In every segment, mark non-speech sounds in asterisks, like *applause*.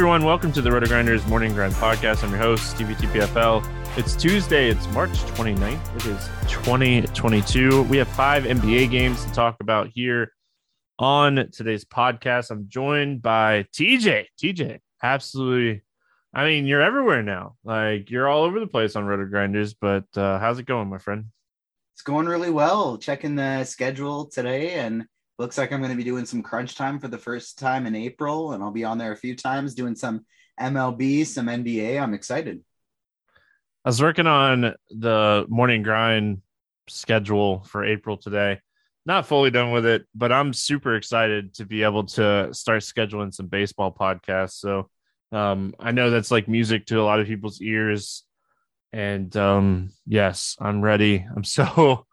everyone. Welcome to the Roto Grinders Morning Grind Podcast. I'm your host, Stevie TPFL. It's Tuesday. It's March 29th. It is 2022. We have five NBA games to talk about here on today's podcast. I'm joined by TJ. TJ, absolutely. I mean, you're everywhere now. Like you're all over the place on Roto Grinders. But uh, how's it going, my friend? It's going really well. Checking the schedule today and looks like I'm going to be doing some crunch time for the first time in April, and I'll be on there a few times doing some MLB, some NBA. I'm excited. I was working on the morning grind schedule for April today. Not fully done with it, but I'm super excited to be able to start scheduling some baseball podcasts. So um, I know that's like music to a lot of people's ears. And um, yes, I'm ready. I'm so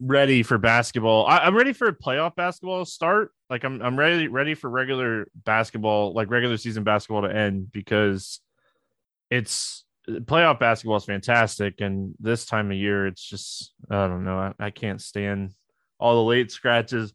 ready for basketball. I, am ready for playoff basketball start. Like I'm I'm ready ready for regular basketball, like regular season basketball to end because it's playoff basketball is fantastic, and this time of year it's just I don't know I, I can't stand all the late scratches.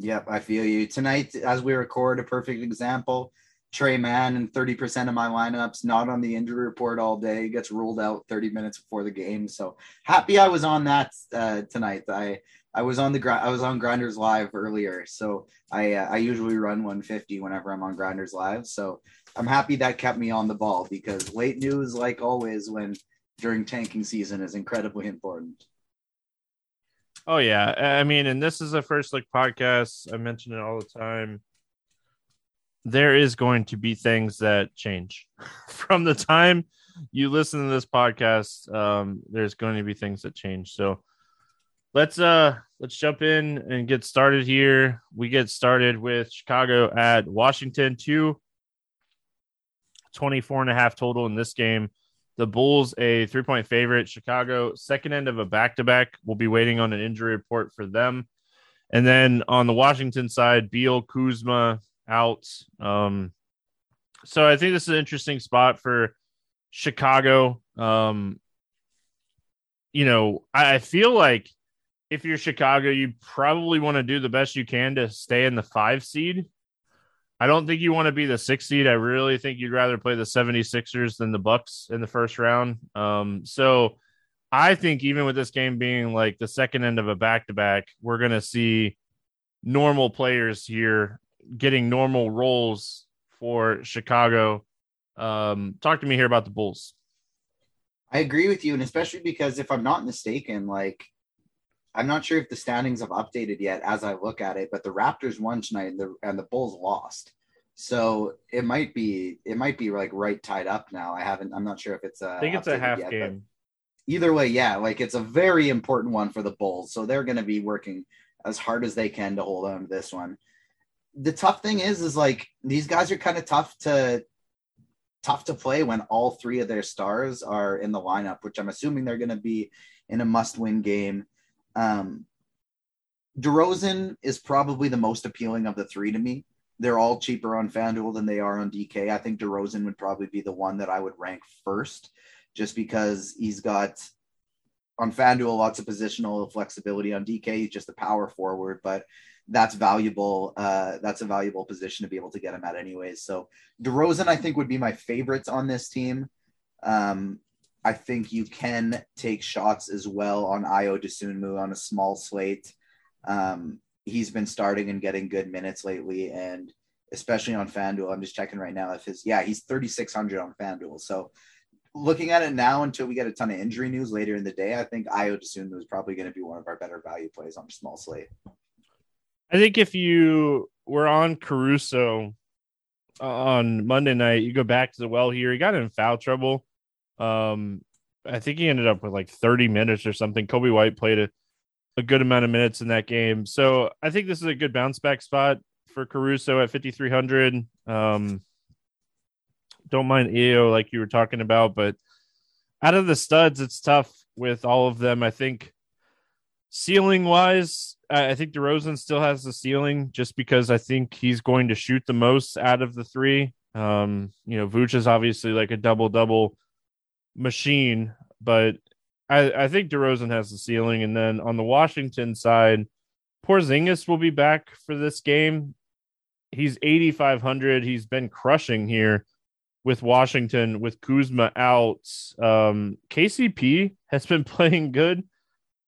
Yep, I feel you. Tonight, as we record, a perfect example. Tre Mann and 30% of my lineups, not on the injury report all day, gets ruled out 30 minutes before the game. So happy I was on that uh, tonight. I I was on the. I was on Grinders Live earlier, so I uh, I usually run 150 whenever I'm on Grinders Live. So I'm happy that kept me on the ball because late news, like always, when during tanking season, is incredibly important. Oh yeah, I mean, and this is a first look podcast. I mention it all the time there is going to be things that change. *laughs* From the time you listen to this podcast um, there's going to be things that change. So let's uh let's jump in and get started here. We get started with chicago at washington 2 24 and a half total in this game. The bulls a three point favorite. Chicago second end of a back-to-back. We'll be waiting on an injury report for them. And then on the washington side beal kuzma out. Um, so I think this is an interesting spot for Chicago. Um, you know, I, I feel like if you're Chicago, you probably want to do the best you can to stay in the five seed. I don't think you want to be the six seed. I really think you'd rather play the 76ers than the Bucks in the first round. Um, so I think even with this game being like the second end of a back to back, we're going to see normal players here getting normal roles for Chicago. Um, talk to me here about the Bulls. I agree with you, and especially because if I'm not mistaken, like I'm not sure if the standings have updated yet as I look at it, but the Raptors won tonight and the and the Bulls lost. So it might be it might be like right tied up now. I haven't I'm not sure if it's a I think it's a half yet, game. Either way, yeah, like it's a very important one for the Bulls. So they're gonna be working as hard as they can to hold on to this one the tough thing is, is like these guys are kind of tough to tough to play when all three of their stars are in the lineup, which I'm assuming they're going to be in a must-win game. Um, DeRozan is probably the most appealing of the three to me. They're all cheaper on FanDuel than they are on DK. I think DeRozan would probably be the one that I would rank first, just because he's got on FanDuel lots of positional flexibility. On DK, he's just a power forward, but that's valuable. Uh, that's a valuable position to be able to get him at, anyways. So DeRozan, I think, would be my favorites on this team. Um, I think you can take shots as well on Ayo Dosunmu on a small slate. Um, he's been starting and getting good minutes lately, and especially on FanDuel. I'm just checking right now if his yeah he's 3600 on FanDuel. So looking at it now until we get a ton of injury news later in the day, I think Ayo Dosunmu is probably going to be one of our better value plays on a small slate. I think if you were on Caruso on Monday night, you go back to the well here. He got in foul trouble. Um, I think he ended up with like 30 minutes or something. Coby White played a, a good amount of minutes in that game. So I think this is a good bounce back spot for Caruso at 5,300. Um, don't mind Ayo like you were talking about, but out of the studs, it's tough with all of them. I think ceiling wise, I think DeRozan still has the ceiling just because I think he's going to shoot the most out of the three. Um, you know, Vooch is obviously like a double double machine, but I, I think DeRozan has the ceiling. And then on the Washington side, Porzingis will be back for this game. he's 8,500. He's been crushing here with Washington with Kuzma out. Um, KCP has been *laughs* playing good.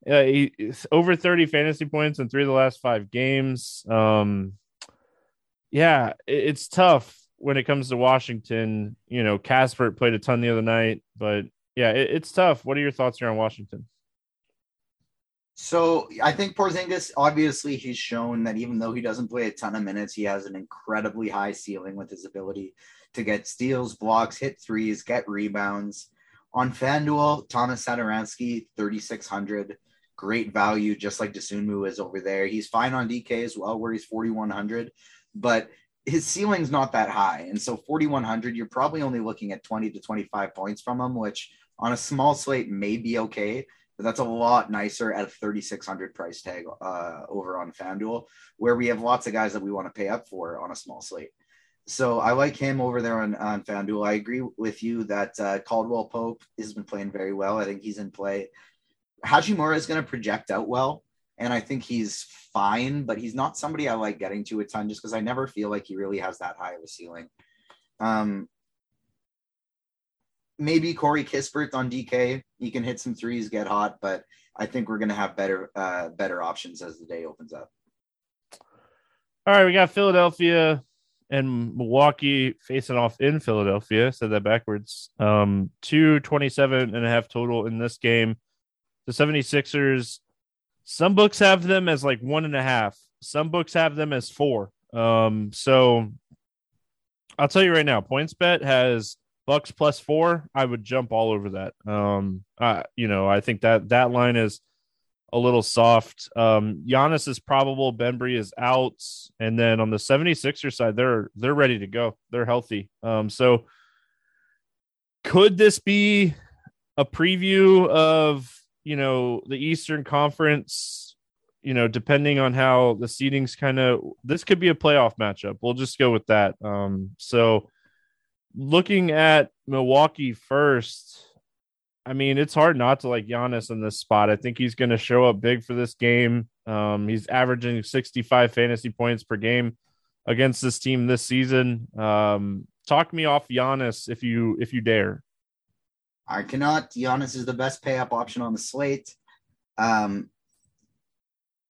Uh, he, over 30 fantasy points in three of the last five games. Um, yeah, it, it's tough when it comes to Washington. You know, Kispert played a ton the other night, but yeah, it, it's tough. What are your thoughts here on Washington? So I think Porzingis, obviously, he's shown that even though he doesn't play a ton of minutes, he has an incredibly high ceiling with his ability to get steals, blocks, hit threes, get rebounds. On FanDuel, Thomas Satoransky, 3,600. Great value, just like Dosunmu is over there. He's fine on DK as well, where he's 4,100, but his ceiling's not that high. And so 4,100, you're probably only looking at 20 to 25 points from him, which on a small slate may be okay but that's a lot nicer at a 3600 price tag uh, over on FanDuel, where we have lots of guys that we want to pay up for on a small slate. So I like him over there on, on FanDuel. I agree with you that uh, Caldwell Pope has been playing very well. I think he's in play. Hachimura is going to project out well, and I think he's fine, but he's not somebody I like getting to a ton just because I never feel like he really has that high of a ceiling. Um, maybe Corey Kispert on DK. He can hit some threes, get hot, but I think we're going to have better uh, better options as the day opens up. All right, we got Philadelphia and Milwaukee facing off in Philadelphia. Said that backwards. Um, 227 and a half total in this game. The 76ers, some books have them as like one and a half. Some books have them as four. Um, so I'll tell you right now, points bet has Bucks plus four, I would jump all over that. Um, uh, you know, I think that that line is a little soft. Um, Giannis is probable, Bembry is out, and then on the 76er side, they're they're ready to go. They're healthy. Um, so could this be a preview of you know the Eastern Conference? You know, depending on how the seedings kind of this could be a playoff matchup. We'll just go with that. Um, so looking at Milwaukee first, I mean, it's hard not to like Giannis in this spot. I think he's going to show up big for this game. Um, he's averaging 65 fantasy points per game against this team this season. Um, talk me off Giannis if you if you dare. I cannot. Giannis is the best pay up option on the slate. Um,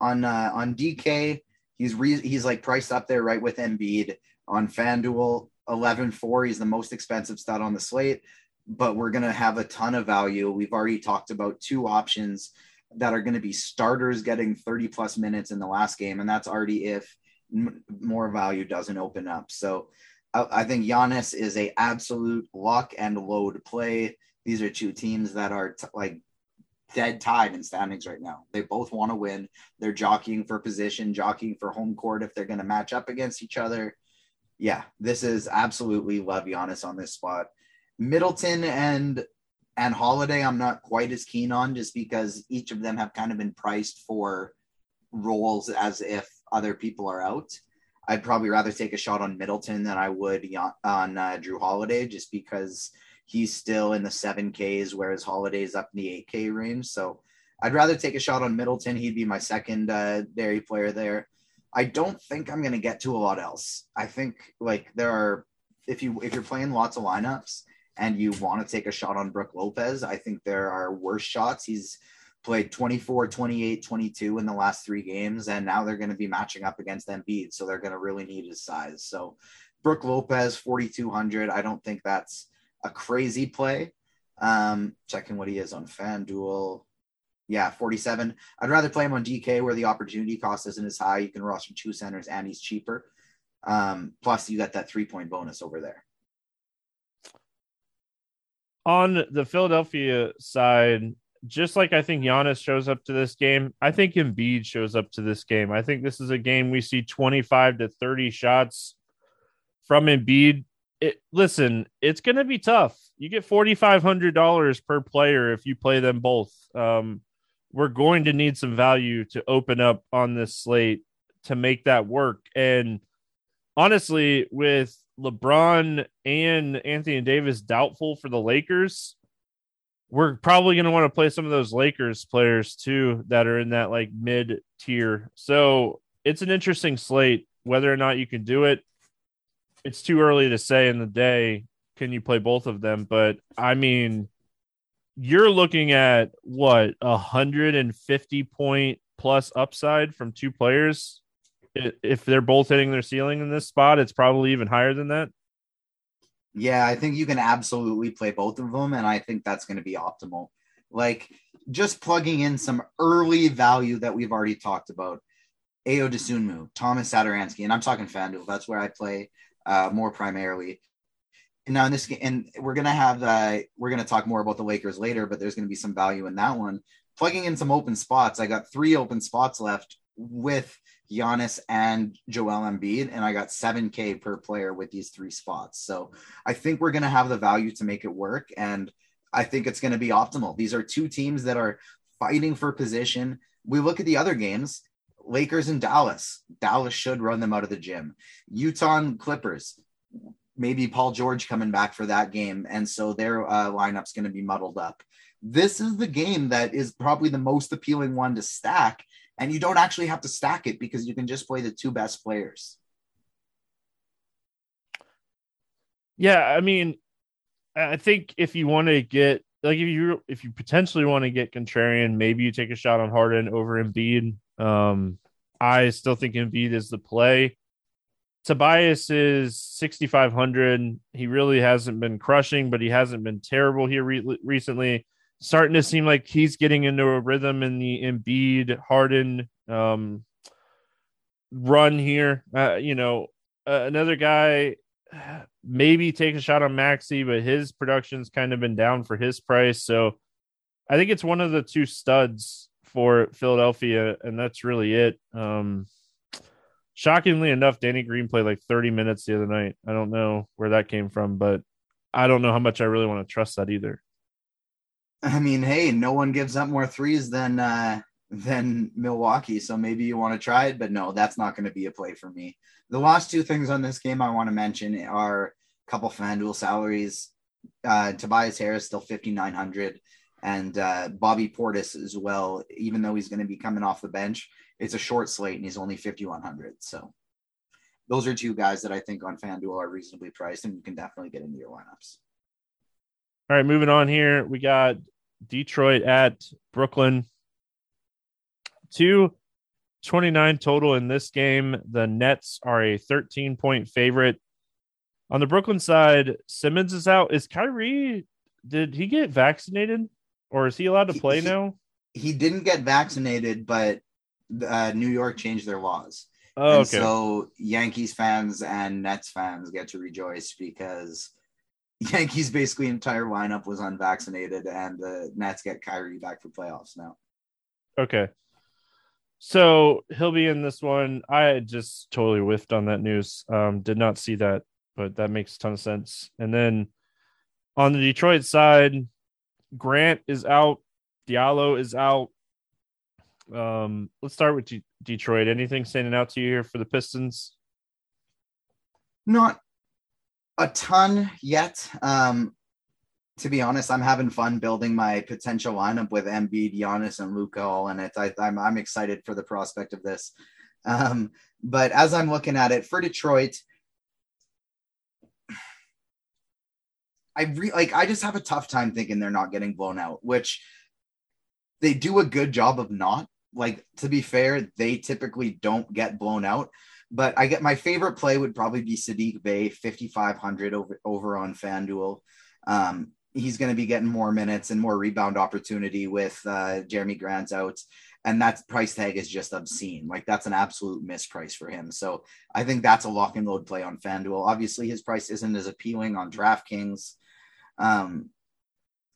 on uh, on DK, he's re- he's like priced up there right with Embiid on FanDuel. 11 4. He's the most expensive stud on the slate, but we're to have a ton of value. We've already talked about two options that are going to be starters getting 30 plus minutes in the last game. And that's already if m- more value doesn't open up. So I, I think Giannis is a absolute lock and load play. These are two teams that are t- like dead tied in standings right now. They both want to win. They're jockeying for position, jockeying for home court if they're going to match up against each other yeah, this is absolutely love Giannis on this spot. Middleton and and Holiday, I'm not quite as keen on just because each of them have kind of been priced for roles as if other people are out. I'd probably rather take a shot on Middleton than I would on uh, Jrue Holiday just because he's still in the 7Ks, whereas Holiday's up in the 8K range. So I'd rather take a shot on Middleton. He'd be my second uh, dairy player there. I don't think I'm going to get to a lot else. I think like there are if you if you're playing lots of lineups and you want to take a shot on Brook Lopez, I think there are worse shots. He's played 24, 28, 22 in the last three games, and now they're going to be matching up against Embiid, so they're going to really need his size. So Brook Lopez, 4,200. I don't think that's a crazy play. Um, checking what he is on FanDuel. Yeah, 47. I'd rather play him on DK where the opportunity cost isn't as high. You can roster two centers and he's cheaper. Um, plus, you got that three point bonus over there. On the Philadelphia side, just like I think Giannis shows up to this game, I think Embiid shows up to this game. I think this is a game we see 25 to 30 shots from Embiid. It, listen, it's going to be tough. You get $4,500 per player if you play them both. Um, we're going to need some value to open up on this slate to make that work. And honestly, with LeBron and Anthony Davis doubtful for the Lakers, we're probably going to want to play some of those Lakers players too that are in that like mid tier. So it's an interesting slate. Whether or not you can do it, it's too early to say in the day can you play both of them, but I mean you're looking at what a hundred and fifty point plus upside from two players. If they're both hitting their ceiling in this spot, it's probably even higher than that. Yeah, I think you can absolutely play both of them, and I think that's going to be optimal. Like just plugging in some early value that we've already talked about. Ayo Dosunmu, Thomas Satoransky, and I'm talking FanDuel. That's where I play uh, more primarily. And now in this game, and we're gonna have uh, we're gonna talk more about the Lakers later, but there's gonna be some value in that one. Plugging in some open spots. I got three open spots left with Giannis and Joel Embiid, and I got 7K per player with these three spots. So I think we're gonna have the value to make it work. And I think it's gonna be optimal. These are two teams that are fighting for position. We look at the other games. Lakers and Dallas. Dallas should run them out of the gym. Utah and Clippers maybe Paul George coming back for that game. And so their uh, lineup's going to be muddled up. This is the game that is probably the most appealing one to stack. And you don't actually have to stack it because you can just play the two best players. Yeah. I mean, I think if you want to get, like if you if you potentially want to get contrarian, maybe you take a shot on Harden over Embiid. Um, I still think Embiid is the play. Tobias is 6,500. He really hasn't been crushing, but he hasn't been terrible here re- recently. Starting to seem like he's getting into a rhythm in the Embiid Harden um, run here. Uh, you know, uh, another guy maybe take a shot on Maxey, but his production's kind of been down for his price. So I think it's one of the two studs for Philadelphia, and that's really it. Um, shockingly enough, Danny Green played like 30 minutes the other night. I don't know where that came from, but I don't know how much I really want to trust that either. I mean, hey, no one gives up more threes than uh than Milwaukee, so maybe you want to try it, but no, that's not going to be a play for me. The last two things on this game I want to mention are a couple FanDuel salaries. Uh, Tobias Harris still 5900 and uh, Bobby Portis as well, even though he's going to be coming off the bench it's a short slate and he's only 5,100. So those are two guys that I think on FanDuel are reasonably priced and you can definitely get into your lineups. All right, moving on here. We got Detroit at Brooklyn. Two 29 total in this game. The Nets are a 13 point favorite. On the Brooklyn side, Simmons is out. Is Kyrie, did he get vaccinated or is he allowed to play he, now? He didn't get vaccinated, but uh, New York changed their laws. Oh, and okay. so Yankees fans and Nets fans get to rejoice because *laughs* Yankees basically entire lineup was unvaccinated, and the Nets get Kyrie back for playoffs now. Okay. So he'll be in this one. I just totally whiffed on that news. Um, did not see that, but that makes a ton of sense. And then on the Detroit side, Grant is out, Diallo is out, um, let's start with Detroit. Anything standing out to you here for the Pistons? Not a ton yet. Um, to be honest, I'm having fun building my potential lineup with Embiid, Giannis, and Luka all in it. I, am I'm, I'm excited for the prospect of this. Um, but as I'm looking at it for Detroit, I re- like I just have a tough time thinking they're not getting blown out, which they do a good job of not like to be fair, they typically don't get blown out. But I get my favorite play would probably be Saddiq Bey 5,500 over, over on FanDuel. Um, he's going to be getting more minutes and more rebound opportunity with uh, Jerami Grant's out. And that price tag is just obscene. Like that's an absolute misprice for him. So I think that's a lock and load play on FanDuel. Obviously, his price isn't as appealing on DraftKings. Um,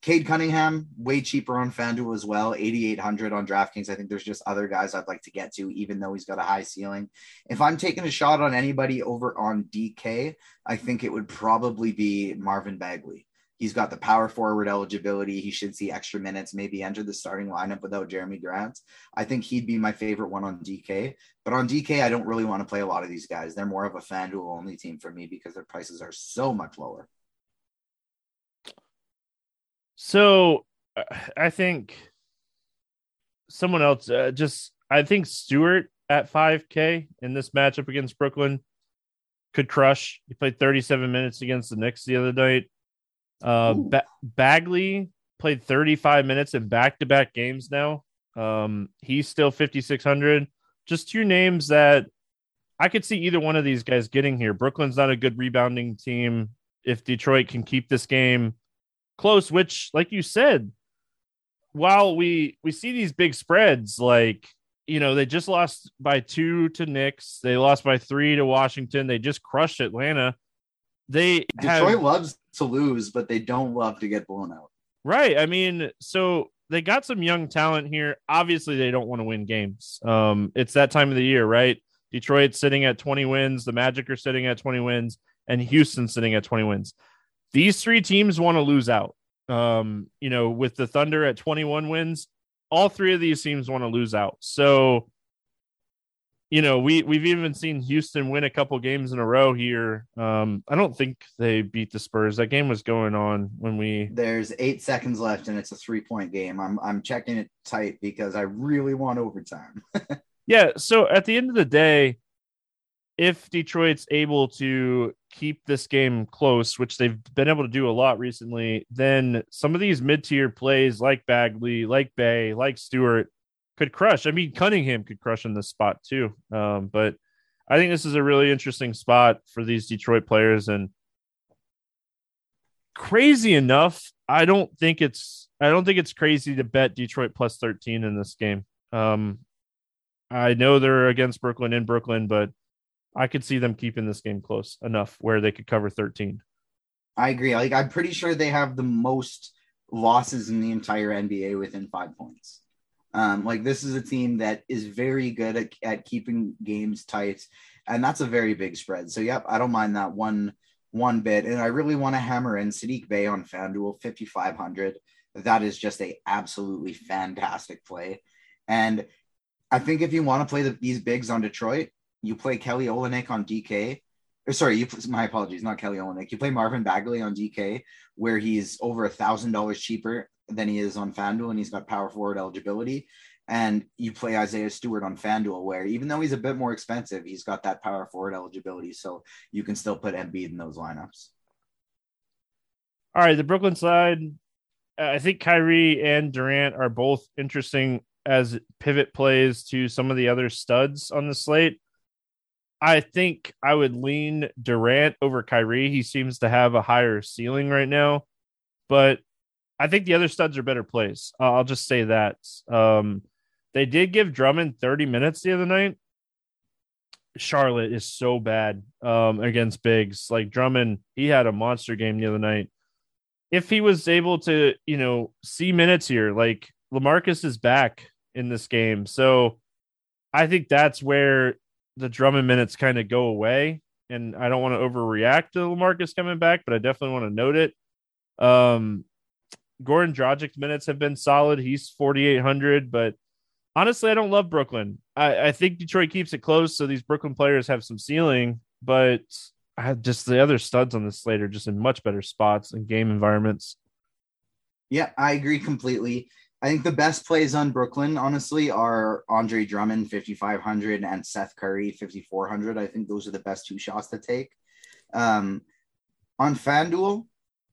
Cade Cunningham, way cheaper on FanDuel as well, 8,800 on DraftKings. I think there's just other guys I'd like to get to, even though he's got a high ceiling. If I'm taking a shot on anybody over on DK, I think it would probably be Marvin Bagley. He's got the power forward eligibility. He should see extra minutes, maybe enter the starting lineup without Jerami Grant. I think he'd be my favorite one on DK. But on DK, I don't really want to play a lot of these guys. They're more of a FanDuel only team for me because their prices are so much lower. So uh, I think someone else uh, just I think Stewart at 5K in this matchup against Brooklyn. could crush. He played 37 minutes against the Knicks the other night. Uh, ba- Bagley played 35 minutes in back-to-back games now. Um, he's still 5600. Just two names that I could see either one of these guys getting here. Brooklyn's not a good rebounding team. If Detroit can keep this game close, which, like you said, while we we see these big spreads, like you know, they just lost by two to Knicks, they lost by three to Washington, they just crushed Atlanta. They Detroit have, loves to lose, but they don't love to get blown out. Right. I mean, so they got some young talent here. Obviously, they don't want to win games. Um, it's that time of the year, right? Detroit's sitting at 20 wins, the Magic are sitting at 20 wins, and Houston's sitting at 20 wins. These three teams want to lose out. Um, you know, with the Thunder at 21 wins, all three of these teams want to lose out. So, you know, we we've even seen Houston win a couple games in a row here. Um, I don't think they beat the Spurs. That game was going on when we There's eight seconds left and it's a three point game. I'm I'm checking it tight because I really want overtime. *laughs* Yeah. So at the end of the day, if Detroit's able to keep this game close, which they've been able to do a lot recently, then some of these mid tier plays like Bagley, like Bey, like Stewart could crush. I mean, Cunningham could crush in this spot too. Um, but I think this is a really interesting spot for these Detroit players. And crazy enough, I don't think it's I don't think it's crazy to bet Detroit plus 13 in this game. Um, I know they're against Brooklyn in Brooklyn, but I could see them keeping this game close enough where they could cover 13. I agree. Like I'm pretty sure they have the most losses in the entire NBA within five points. Um, like this is a team that is very good at, at keeping games tight, and that's a very big spread. So yep, I don't mind that one one bit. And I really want to hammer in Saddiq Bey on FanDuel 5500. That is just a absolutely fantastic play. And I think if you want to play the, these bigs on Detroit, you play Kelly Olynyk on DK. Or sorry, you my apologies, not Kelly Olynyk. You play Marvin Bagley on DK, where he's over a thousand dollars cheaper than he is on FanDuel, and he's got power forward eligibility. And you play Isaiah Stewart on FanDuel, where even though he's a bit more expensive, he's got that power forward eligibility, so you can still put Embiid in those lineups. All right, the Brooklyn side, uh, I think Kyrie and Durant are both interesting as pivot plays to some of the other studs on the slate. I think I would lean Durant over Kyrie. He seems to have a higher ceiling right now, but I think the other studs are better plays. I'll just say that. Um, they did give Drummond 30 minutes the other night. Charlotte is so bad um, against bigs. Like Drummond, he had a monster game the other night. If he was able to, you know, see minutes here, like Lamarcus is back in this game. So I think that's where the Drummond minutes kind of go away. And I don't want to overreact to Lamarcus coming back, but I definitely want to note it. Um, Goran Dragic minutes have been solid. He's 4,800, but honestly, I don't love Brooklyn. I, I think Detroit keeps it close, so these Brooklyn players have some ceiling, but I just the other studs on this slate are just in much better spots and game environments. Yeah, I agree completely. I think the best plays on Brooklyn, honestly, are Andre Drummond 5500 and Seth Curry 5400. I think those are the best two shots to take. Um, on FanDuel,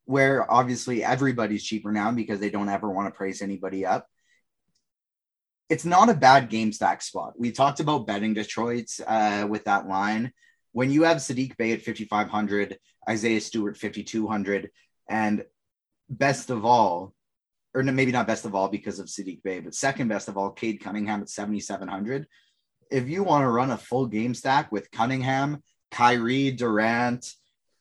where obviously everybody's cheaper now because they don't ever want to price anybody up. It's not a bad game stack spot. We talked about betting Detroit's uh, with that line. When you have Saddiq Bey at 5,500, Isaiah Stewart 5,200, and best of all, or maybe not best of all because of Saddiq Bey, but second best of all, Cade Cunningham at 7,700. If you want to run a full game stack with Cunningham, Kyrie, Durant,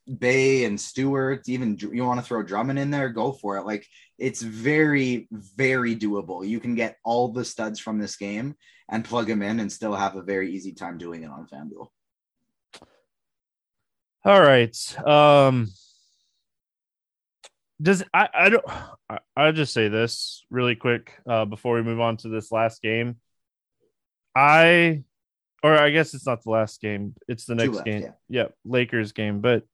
Bey and Stewart, even you want to throw Drummond in there, go for it. Like it's very, very doable. You can get all the studs from this game and plug them in and still have a very easy time doing it on FanDuel. All right. Um does I I don't I, I'll just say this really quick uh before we move on to this last game. I or I guess it's not the last game. It's the next left, game. Yeah. yeah, Lakers game. But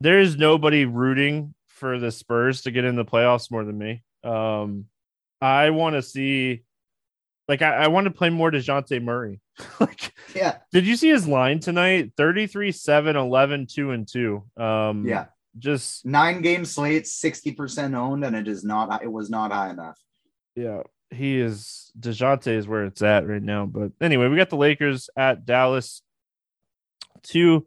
there is nobody rooting for the Spurs to get in the playoffs more than me. Um, I want to see like I, I want to play more DeJounte Murray. *laughs* like, yeah. Did you see his line tonight? 33, 7, 11, 2, and 2. Um, yeah. Just nine game slates, 60% owned, and it is not, it was not high enough. Yeah. He is DeJounte is where it's at right now. But anyway, we got the Lakers at Dallas. Two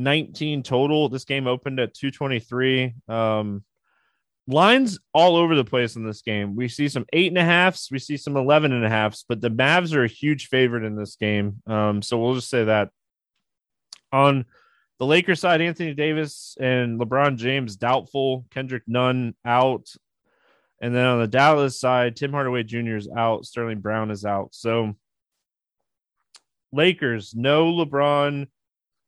19 total. This game opened at 223. Um, lines all over the place in this game. We see some eight and a halfs, we see some 11 and a halfs, but the Mavs are a huge favorite in this game. Um, so we'll just say that. On the Lakers side, Anthony Davis and LeBron James doubtful, Kendrick Nunn out. And then on the Dallas side, Tim Hardaway Jr. is out, Sterling Brown is out. So Lakers, no LeBron,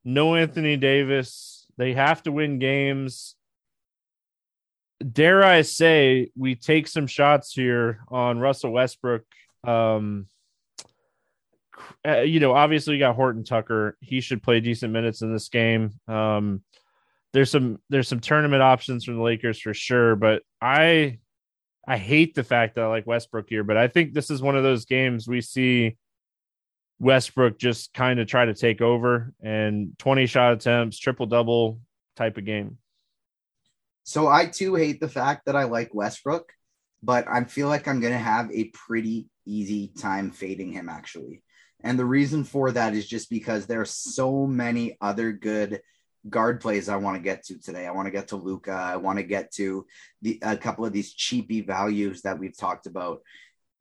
no Anthony Davis. They have to win games. Dare I say, we take some shots here on Russell Westbrook. Um, uh, you know, obviously, you got Horton Tucker. He should play decent minutes in this game. Um, there's some there's some tournament options from the Lakers for sure, but I I hate the fact that I like Westbrook here, but I think this is one of those games we see Westbrook just kind of try to take over and 20 shot attempts, triple double type of game. So I too hate the fact that I like Westbrook, but I feel like I'm going to have a pretty easy time fading him actually. And the reason for that is just because there are so many other good guard plays I want to get to today. I want to get to Luka. I want to get to the a couple of these cheapy values that we've talked about.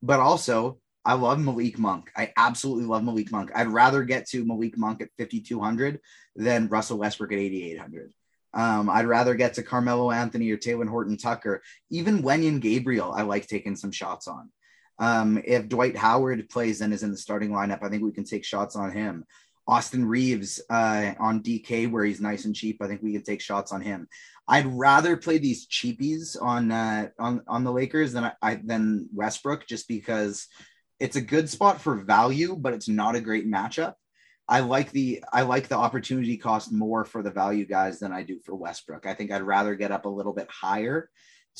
But also, I love Malik Monk. I absolutely love Malik Monk. I'd rather get to Malik Monk at 5,200 than Russell Westbrook at 8,800. Um, I'd rather get to Carmelo Anthony or Talen Horton Tucker. Even Wenyen Gabriel, I like taking some shots on. Um, if Dwight Howard plays and is in the starting lineup, I think we can take shots on him. Austin Reaves uh, on DK, where he's nice and cheap, I think we can take shots on him. I'd rather play these cheapies on uh, on on the Lakers than I than Westbrook, just because it's a good spot for value, but it's not a great matchup. I like the I like the opportunity cost more for the value guys than I do for Westbrook. I think I'd rather get up a little bit higher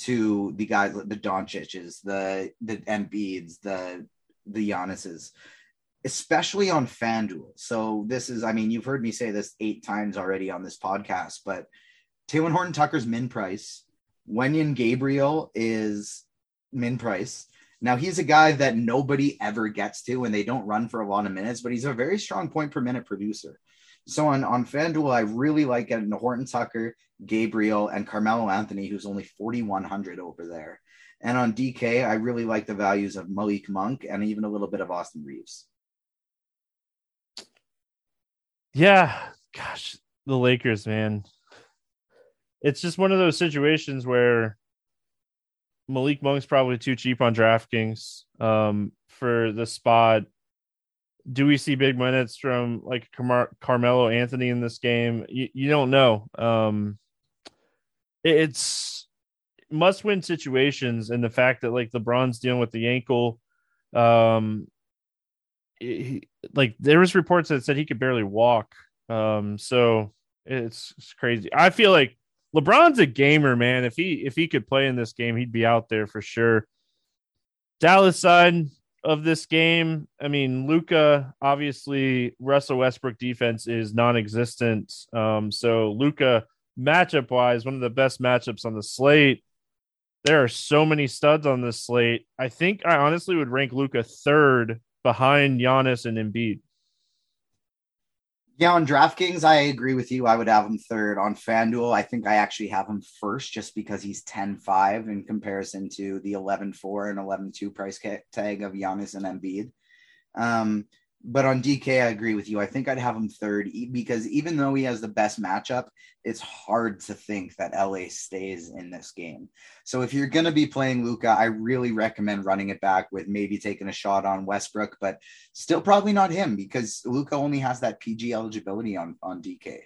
to the guys the Doncic's, the the Embiid's, the the Giannis's, especially on FanDuel. So this is, I mean, you've heard me say this eight times already on this podcast, but Talen Horton Tucker's min price, Wenyen Gabriel is min price. Now he's a guy that nobody ever gets to, and they don't run for a lot of minutes, but he's a very strong point per minute producer. So on on FanDuel, I really like getting Horton Tucker, Gabriel, and Carmelo Anthony, who's only 4,100 over there. And on DK, I really like the values of Malik Monk and even a little bit of Austin Reaves. Yeah, gosh, the Lakers, man. It's just one of those situations where Malik Monk's probably too cheap on DraftKings um, for the spot. Do we see big minutes from like Car- Carmelo Anthony in this game? You, you don't know. Um, it's must win situations, and the fact that like LeBron's dealing with the ankle, um, he, like there was reports that said he could barely walk. Um, so it's, it's crazy. I feel like LeBron's a gamer, man. If he if he could play in this game, he'd be out there for sure. Dallas side of this game, I mean, Luka obviously Russell Westbrook defense is non-existent. Um, so Luka matchup wise, one of the best matchups on the slate. There are so many studs on this slate. I think I honestly would rank Luka third behind Giannis and Embiid. Yeah, on DraftKings, I agree with you. I would have him third. On FanDuel, I think I actually have him first just because he's 10 5 in comparison to the 11 4 and 11 2 price tag of Giannis and Embiid. Um, but on DK, I agree with you. I think I'd have him third because even though he has the best matchup, it's hard to think that LA stays in this game. So if you're going to be playing Luka, I really recommend running it back with maybe taking a shot on Westbrook, but still probably not him because Luka only has that PG eligibility on, on DK.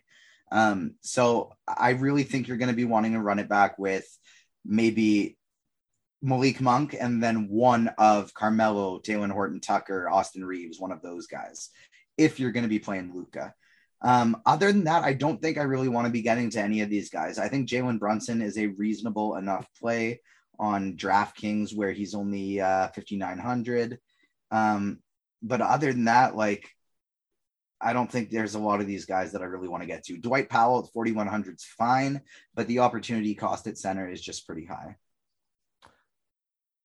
Um, so I really think you're going to be wanting to run it back with maybe Malik Monk, and then one of Carmelo, Talen Horton Tucker, Austin Reaves, one of those guys, if you're going to be playing Luka. Um, other than that, I don't think I really want to be getting to any of these guys. I think Jalen Brunson is a reasonable enough play on DraftKings where he's only uh, 5,900. Um, but other than that, like I don't think there's a lot of these guys that I really want to get to. Dwight Powell at 4,100 is fine, but the opportunity cost at center is just pretty high.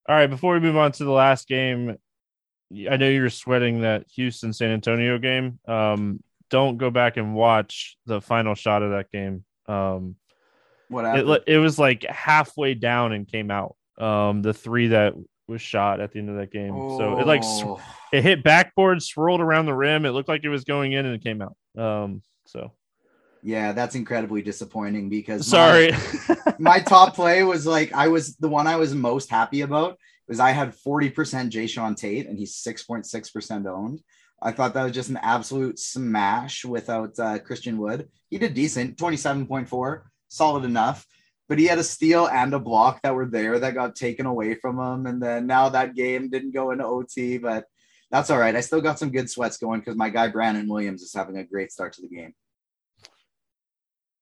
All right, before we move on to the last game, I know you were sweating that Houston San Antonio game. Um, don't go back and watch the final shot of that game. Um, what it, it was like halfway down and came out. Um, the three that was shot at the end of that game. Oh. So it like oh. it hit backboard, swirled around the rim. It looked like it was going in and it came out. Um, so yeah, that's incredibly disappointing because sorry, my, *laughs* my top play was like I was the one I was most happy about was I had 40% Jae'Sean Tate and he's 6.6% owned. I thought that was just an absolute smash without uh, Christian Wood. He did decent, 27.4, solid enough but he had a steal and a block that were there that got taken away from him. And then now that game didn't go into OT, but that's all right. I still got some good sweats going because my guy Brandon Williams is having a great start to the game.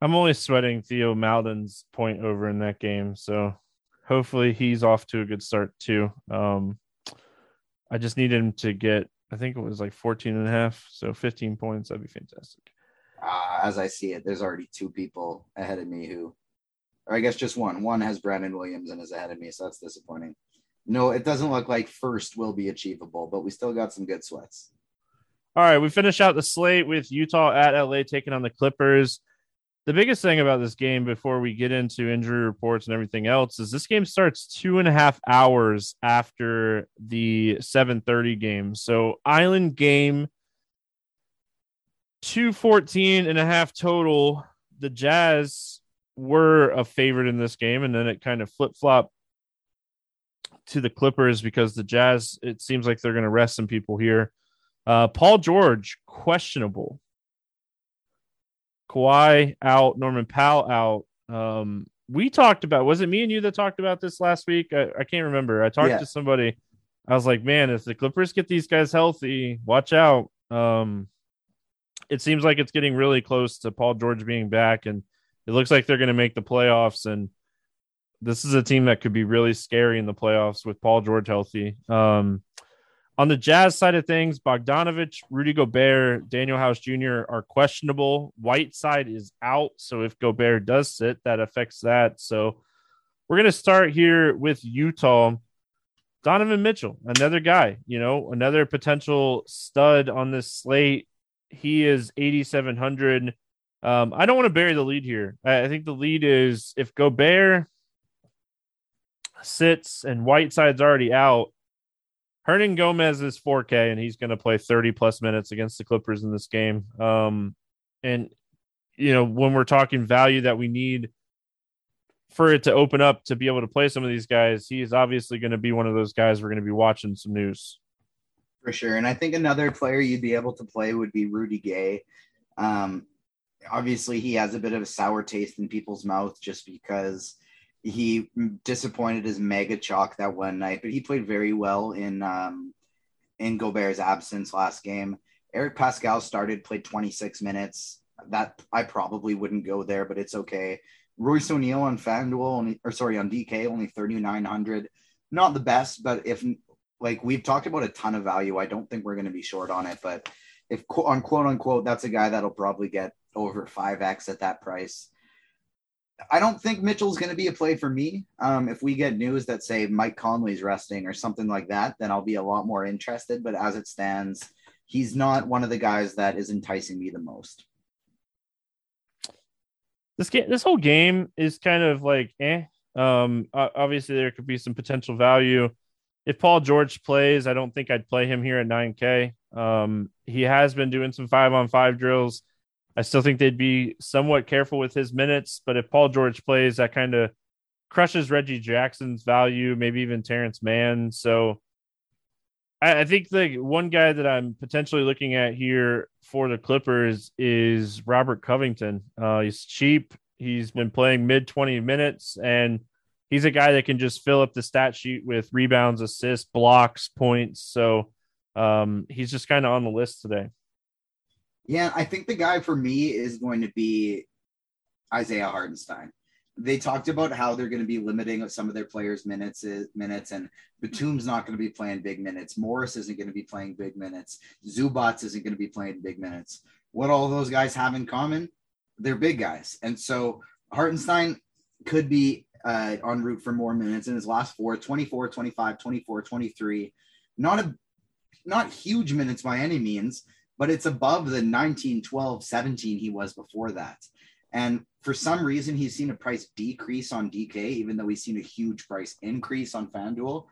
I'm only sweating Theo Maledon's point over in that game. So hopefully he's off to a good start too. Um, I just need him to get, I think it was like 14 and a half. So 15 points. That'd be fantastic. Uh, as I see it, there's already two people ahead of me who or I guess just one. One has Brandon Williams and is ahead of me, so that's disappointing. No, it doesn't look like first will be achievable, but we still got some good sweats. All right, we finish out the slate with Utah at LA taking on the Clippers. The biggest thing about this game before we get into injury reports and everything else is this game starts two and a half hours after the 7:30 game. So island game 214 and a half total. The Jazz were a favorite in this game, and then it kind of flip flop to the Clippers because the Jazz, it seems like they're going to rest some people here. Uh, Paul George, questionable. Kawhi out, Norman Powell out. Um, we talked about, was it me and you that talked about this last week? I, I can't remember. I talked yeah. to somebody. I was like, man, if the Clippers get these guys healthy, watch out. Um, it seems like it's getting really close to Paul George being back. And it looks like they're going to make the playoffs, and this is a team that could be really scary in the playoffs with Paul George healthy. Um, on the Jazz side of things, Bogdanovic, Rudy Gobert, Danuel House Jr. are questionable. Whiteside is out, so if Gobert does sit, that affects that. So we're going to start here with Utah. Donovan Mitchell, another guy, you know, another potential stud on this slate. He is 8,700. Um, I don't want to bury the lead here. I think the lead is if Gobert sits and Whiteside's already out, Hernangomez is 4K and he's going to play 30 plus minutes against the Clippers in this game. Um, and, you know, when we're talking value that we need for it to open up to be able to play some of these guys, he is obviously going to be one of those guys we're going to be watching some news. For sure. And I think another player you'd be able to play would be Rudy Gay. Um, obviously he has a bit of a sour taste in people's mouth just because he disappointed his mega chalk that one night, but he played very well in um, in Gobert's absence last game. Eric Paschall started, played 26 minutes. That I probably wouldn't go there, but it's okay. Royce O'Neale on FanDuel, or sorry, on DK, only 3,900. Not the best, but if like we've talked about a ton of value, I don't think we're going to be short on it. But if on quote unquote, that's a guy that'll probably get over 5x at that price. I don't think Mitchell's going to be a play for me. Um, if we get news that say Mike Conley's resting or something like that, then I'll be a lot more interested. But as it stands, he's not one of the guys that is enticing me the most. This game, this whole game is kind of like, eh. Um, obviously there could be some potential value. If Paul George plays, I don't think I'd play him here at 9K. Um, he has been doing some five on five drills. I still think they'd be somewhat careful with his minutes, but if Paul George plays, that kind of crushes Reggie Jackson's value, maybe even Terrence Mann. So I, I, think the one guy that I'm potentially looking at here for the Clippers is Robert Covington. Uh, he's cheap. He's been playing mid 20 minutes, and he's a guy that can just fill up the stat sheet with rebounds, assists, blocks, points. So um, he's just kind of on the list today. Yeah, I think the guy for me is going to be Isaiah Hartenstein. they talked about how they're going to be limiting some of their players' minutes minutes, and Batum's not going to be playing big minutes. Morris isn't going to be playing big minutes. Zubac isn't going to be playing big minutes. What all those guys have in common? They're big guys, and so Hartenstein could be uh, en route for more minutes in his last four 24, 25, 24, 23. Not a not huge minutes by any means, but it's above the 19, 12, 17 he was before that. And for some reason, he's seen a price decrease on DK, even though he's seen a huge price increase on FanDuel.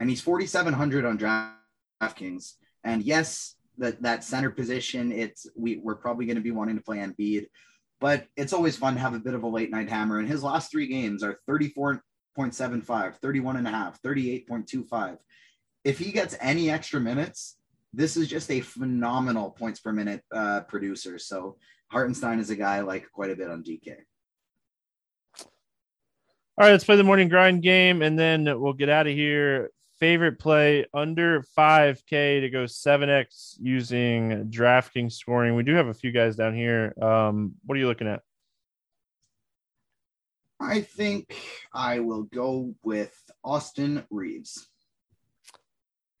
And he's 4,700 on DraftKings. And yes, that, that center position, it's we, we're probably going to be wanting to play Embiid, but it's always fun to have a bit of a late night hammer. And his last three games are 34.75, 31 and a half, 38.25. If he gets any extra minutes, this is just a phenomenal points per minute uh, producer. So Hartenstein is a guy I like quite a bit on DK. All right, let's play the morning grind game and then we'll get out of here. Favorite play under 5K to go 7X using DraftKings scoring. We do have a few guys down here. Um, what are you looking at? I think I will go with Austin Reaves.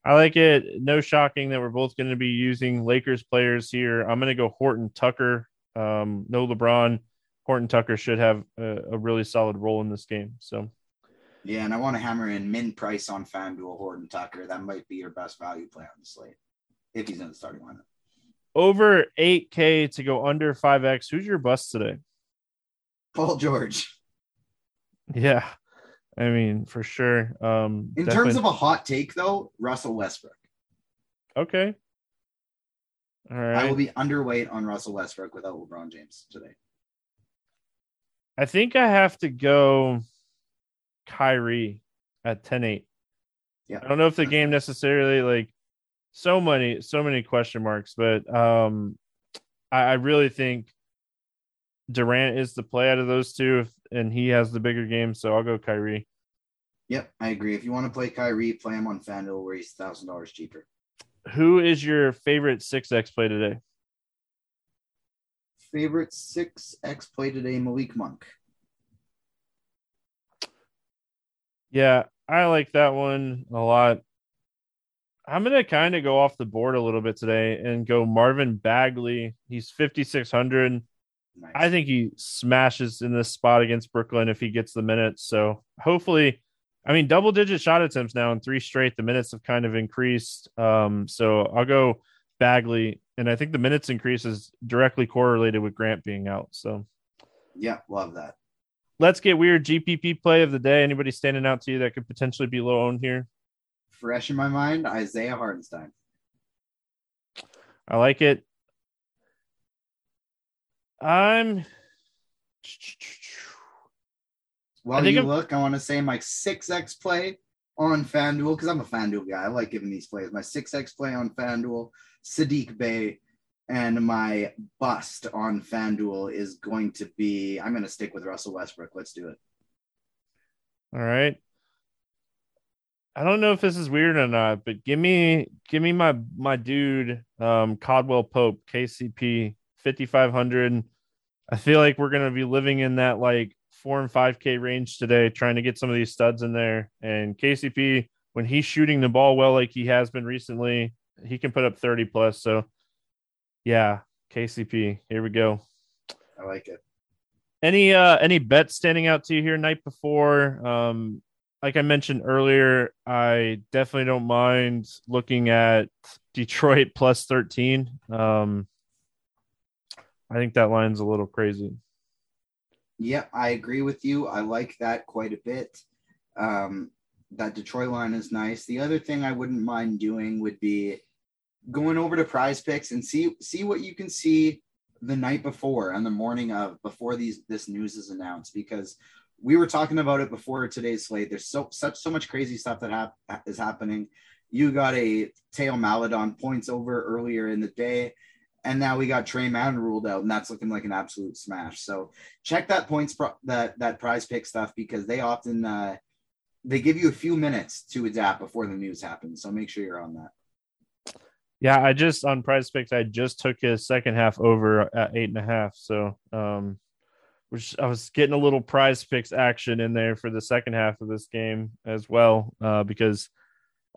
I like it. No shocking that we're both going to be using Lakers players here. I'm going to go Horton Tucker. Um, no LeBron. Horton Tucker should have a, a, really solid role in this game. So, yeah, and I want to hammer in min price on FanDuel Horton Tucker. That might be your best value play on the slate if he's in the starting lineup. Over 8K to go under 5X. Who's your bust today? Paul George. Yeah. I mean, for sure. Um, in definitely... terms of a hot take, though, Russell Westbrook. Okay. All right. I will be underweight on Russell Westbrook without LeBron James today. I think I have to go Kyrie at 10 8. Yeah. I don't know if the game necessarily like so many, so many question marks, but um I, I really think Durant is the play out of those two, and he has the bigger game. So I'll go Kyrie. Yep, I agree. If you want to play Kyrie, play him on FanDuel where he's thousand dollars cheaper. Who is your favorite six X play today? Favorite six X play today, Malik Monk. Yeah, I like that one a lot. I'm gonna kind of go off the board a little bit today and go Marvin Bagley. He's 5600. Nice. I think he smashes in this spot against Brooklyn if he gets the minutes. So hopefully, I mean, double digit shot attempts now in three straight. The minutes have kind of increased. Um, so I'll go Bagley, and I think the minutes increase is directly correlated with Grant being out. So, yeah, love that. Let's get weird GPP play of the day. Anybody standing out to you that could potentially be low owned here? Fresh in my mind, Isaiah Hartenstein. I like it. I'm. While you I'm... look, I want to say my 6x play on FanDuel because I'm a FanDuel guy. I like giving these plays. My 6x play on FanDuel, Saddiq Bey, and my bust on FanDuel is going to be I'm going to stick with Russell Westbrook. Let's do it. All right. I don't know if this is weird or not, but give me give me my my dude um Caldwell Pope KCP 5500 I feel like we're going to be living in that like four and 5K range today, trying to get some of these studs in there. And KCP, when he's shooting the ball well, like he has been recently, he can put up 30 plus. So, yeah, KCP, here we go. I like it. Any uh any bets standing out to you here night before? Um, like I mentioned earlier, I definitely don't mind looking at Detroit plus 13. Um, I think that line's a little crazy. Yep, I agree with you. I like that quite a bit. Um, that Detroit line is nice. The other thing I wouldn't mind doing would be going over to PrizePicks and see see what you can see the night before and the morning of before these this news is announced because we were talking about it before today's slate. There's so such so much crazy stuff that hap- is happening. You got a Theo Maledon points over earlier in the day and now we got Tre Mann ruled out, and that's looking like an absolute smash. So check that points pro- that that PrizePick stuff because they often uh, they give you a few minutes to adapt before the news happens. So make sure you're on that. Yeah, I just on PrizePicks, I just took his second half over at eight and a half. So um which I was getting a little PrizePicks action in there for the second half of this game as well, uh, because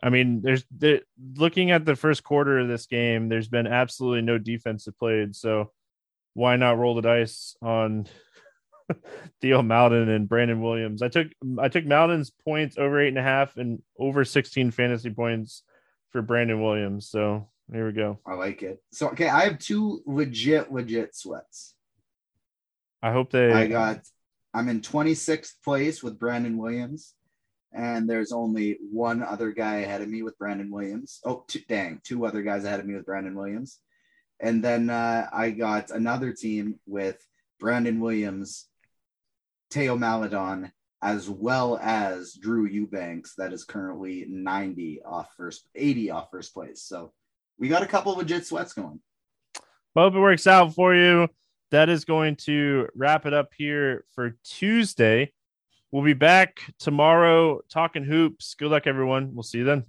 I mean, there's there, looking at the first quarter of this game, there's been absolutely no defensive played, so why not roll the dice on *laughs* Theo Maledon and Brandon Williams? I took I took Maledon's points over eight and a half and over 16 fantasy points for Brandon Williams. So here we go. I like it. So okay, I have two legit, legit sweats. I hope they. I got. I'm in 26th place with Brandon Williams, and there's only one other guy ahead of me with Brandon Williams. Oh, two, dang, two other guys ahead of me with Brandon Williams, and then uh, I got another team with Brandon Williams, Theo Maledon, as well as Drew Eubanks, that is currently 90 off first, 80 off first place. So we got a couple of legit sweats going. Hope it works out for you. That is going to wrap it up here for Tuesday. We'll be back tomorrow talking hoops. Good luck, everyone. We'll see you then.